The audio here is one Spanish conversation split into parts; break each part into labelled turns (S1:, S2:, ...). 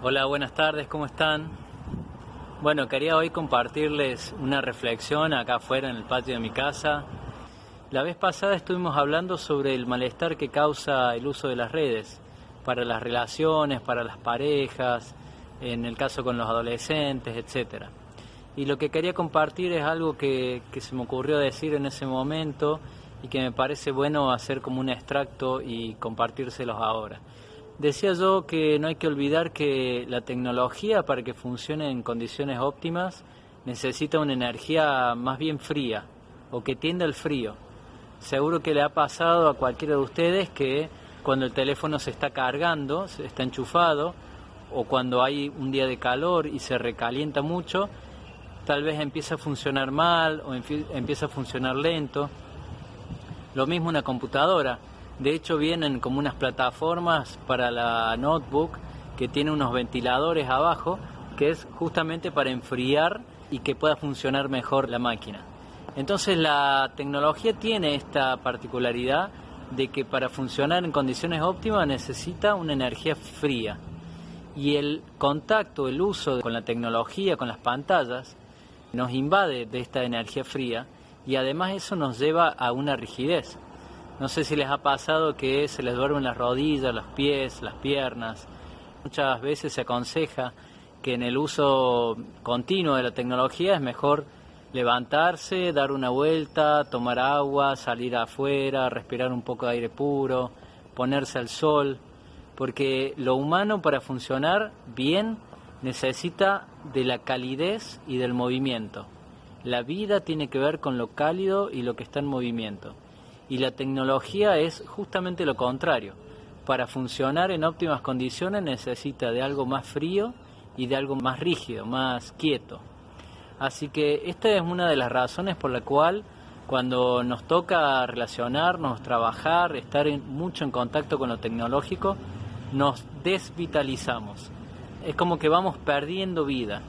S1: Hola, buenas tardes, ¿cómo están? Bueno, quería hoy compartirles una reflexión acá afuera en el patio de mi casa. La vez pasada estuvimos hablando sobre el malestar que causa el uso de las redes para las relaciones, para las parejas, en el caso con los adolescentes, etc. Y lo que quería compartir es algo que, que se me ocurrió decir en ese momento y que me parece bueno hacer como un extracto y compartírselos ahora. Decía yo que no hay que olvidar que la tecnología para que funcione en condiciones óptimas necesita una energía más bien fría o que tienda al frío. Seguro que le ha pasado a cualquiera de ustedes que cuando el teléfono se está cargando, está enchufado, o cuando hay un día de calor y se recalienta mucho, tal vez empieza a funcionar mal o empieza a funcionar lento. Lo mismo una computadora de hecho vienen como unas plataformas para la notebook que tiene unos ventiladores abajo que es justamente para enfriar y que pueda funcionar mejor la máquina. Entonces la tecnología tiene esta particularidad de que para funcionar en condiciones óptimas necesita una energía fría. Y el contacto, el uso con la tecnología, con las pantallas, nos invade de esta energía fría y además eso nos lleva a una rigidez. No sé si les ha pasado que se les duermen las rodillas, los pies, las piernas. Muchas veces se aconseja que en el uso continuo de la tecnología es mejor levantarse, dar una vuelta, tomar agua, salir afuera, respirar un poco de aire puro, ponerse al sol, porque lo humano para funcionar bien necesita de la calidez y del movimiento. La vida tiene que ver con lo cálido y lo que está en movimiento. Y la tecnología es justamente lo contrario. Para funcionar en óptimas condiciones necesita de algo más frío y de algo más rígido, más quieto. Así que esta es una de las razones por la cual cuando nos toca relacionarnos, trabajar, estar mucho en contacto con lo tecnológico, nos desvitalizamos. Es como que vamos perdiendo vida,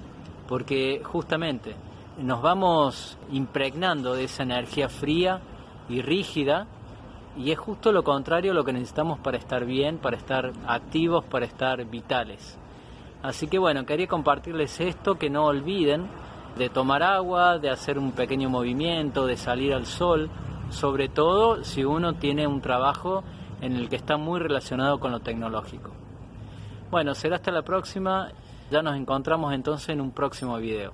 S1: porque justamente nos vamos impregnando de esa energía fría y rígida y es justo lo contrario a lo que necesitamos para estar bien, para estar activos, para estar vitales. Así que bueno, quería compartirles esto, que no olviden de tomar agua, de hacer un pequeño movimiento, de salir al sol, sobre todo si uno tiene un trabajo en el que está muy relacionado con lo tecnológico. Bueno, será hasta la próxima, ya nos encontramos entonces en un próximo video.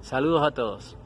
S1: Saludos a todos.